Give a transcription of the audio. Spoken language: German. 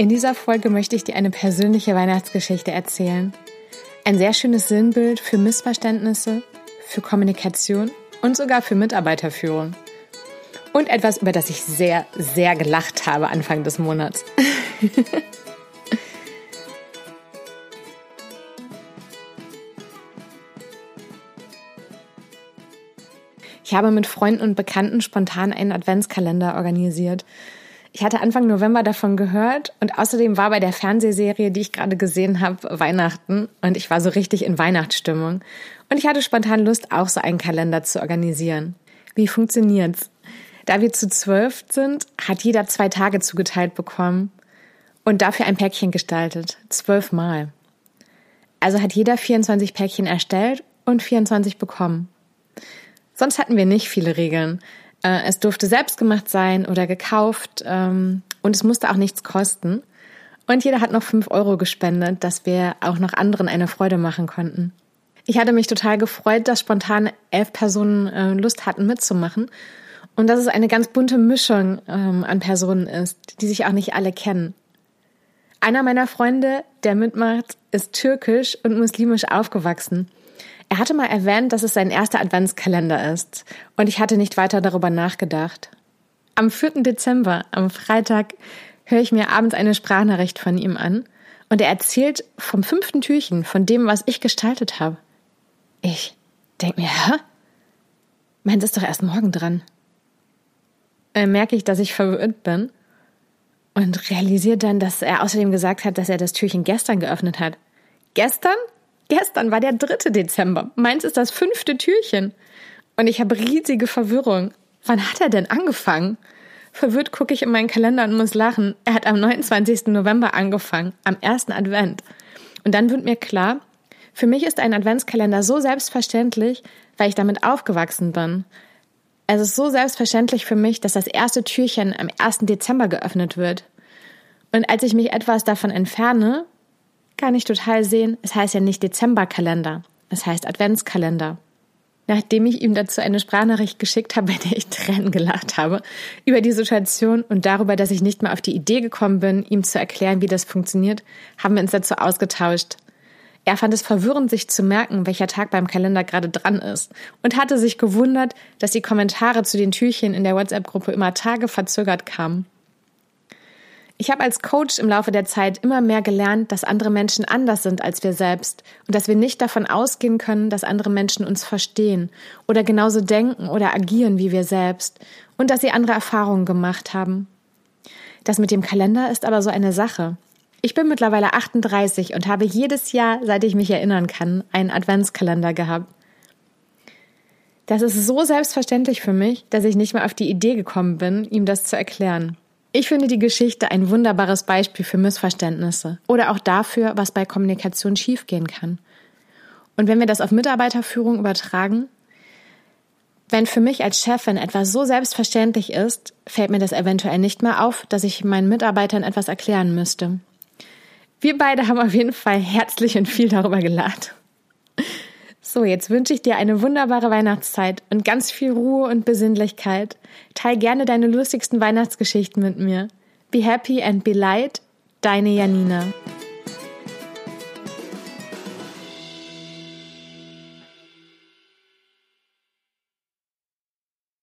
In dieser Folge möchte ich dir eine persönliche Weihnachtsgeschichte erzählen. Ein sehr schönes Sinnbild für Missverständnisse, für Kommunikation und sogar für Mitarbeiterführung. Und etwas, über das ich sehr, sehr gelacht habe Anfang des Monats. ich habe mit Freunden und Bekannten spontan einen Adventskalender organisiert. Ich hatte Anfang November davon gehört und außerdem war bei der Fernsehserie, die ich gerade gesehen habe, Weihnachten und ich war so richtig in Weihnachtsstimmung. Und ich hatte spontan Lust, auch so einen Kalender zu organisieren. Wie funktioniert's? Da wir zu zwölf sind, hat jeder zwei Tage zugeteilt bekommen und dafür ein Päckchen gestaltet. Zwölfmal. Also hat jeder 24 Päckchen erstellt und 24 bekommen. Sonst hatten wir nicht viele Regeln. Äh, es durfte selbst gemacht sein oder gekauft ähm, und es musste auch nichts kosten. Und jeder hat noch fünf Euro gespendet, dass wir auch noch anderen eine Freude machen konnten. Ich hatte mich total gefreut, dass spontan elf Personen äh, Lust hatten mitzumachen und dass es eine ganz bunte Mischung ähm, an Personen ist, die sich auch nicht alle kennen. Einer meiner Freunde, der mitmacht, ist türkisch und muslimisch aufgewachsen. Er hatte mal erwähnt, dass es sein erster Adventskalender ist und ich hatte nicht weiter darüber nachgedacht. Am 4. Dezember, am Freitag, höre ich mir abends eine Sprachnachricht von ihm an und er erzählt vom fünften Türchen, von dem, was ich gestaltet habe. Ich denk mir, hä? Meins ist doch erst morgen dran. Dann merke ich, dass ich verwirrt bin und realisiere dann, dass er außerdem gesagt hat, dass er das Türchen gestern geöffnet hat. Gestern? Gestern war der 3. Dezember. Meins ist das fünfte Türchen. Und ich habe riesige Verwirrung. Wann hat er denn angefangen? Verwirrt gucke ich in meinen Kalender und muss lachen. Er hat am 29. November angefangen, am ersten Advent. Und dann wird mir klar, für mich ist ein Adventskalender so selbstverständlich, weil ich damit aufgewachsen bin. Es ist so selbstverständlich für mich, dass das erste Türchen am 1. Dezember geöffnet wird. Und als ich mich etwas davon entferne, kann ich total sehen, es heißt ja nicht Dezemberkalender, es heißt Adventskalender. Nachdem ich ihm dazu eine Sprachnachricht geschickt habe, bei der ich Tränen gelacht habe, über die Situation und darüber, dass ich nicht mehr auf die Idee gekommen bin, ihm zu erklären, wie das funktioniert, haben wir uns dazu ausgetauscht. Er fand es verwirrend, sich zu merken, welcher Tag beim Kalender gerade dran ist und hatte sich gewundert, dass die Kommentare zu den Türchen in der WhatsApp-Gruppe immer Tage verzögert kamen. Ich habe als Coach im Laufe der Zeit immer mehr gelernt, dass andere Menschen anders sind als wir selbst und dass wir nicht davon ausgehen können, dass andere Menschen uns verstehen oder genauso denken oder agieren wie wir selbst und dass sie andere Erfahrungen gemacht haben. Das mit dem Kalender ist aber so eine Sache. Ich bin mittlerweile 38 und habe jedes Jahr, seit ich mich erinnern kann, einen Adventskalender gehabt. Das ist so selbstverständlich für mich, dass ich nicht mehr auf die Idee gekommen bin, ihm das zu erklären. Ich finde die Geschichte ein wunderbares Beispiel für Missverständnisse oder auch dafür, was bei Kommunikation schiefgehen kann. Und wenn wir das auf Mitarbeiterführung übertragen, wenn für mich als Chefin etwas so selbstverständlich ist, fällt mir das eventuell nicht mehr auf, dass ich meinen Mitarbeitern etwas erklären müsste. Wir beide haben auf jeden Fall herzlich und viel darüber gelacht. So, jetzt wünsche ich dir eine wunderbare Weihnachtszeit und ganz viel Ruhe und Besinnlichkeit. Teil gerne deine lustigsten Weihnachtsgeschichten mit mir. Be happy and be light, deine Janina.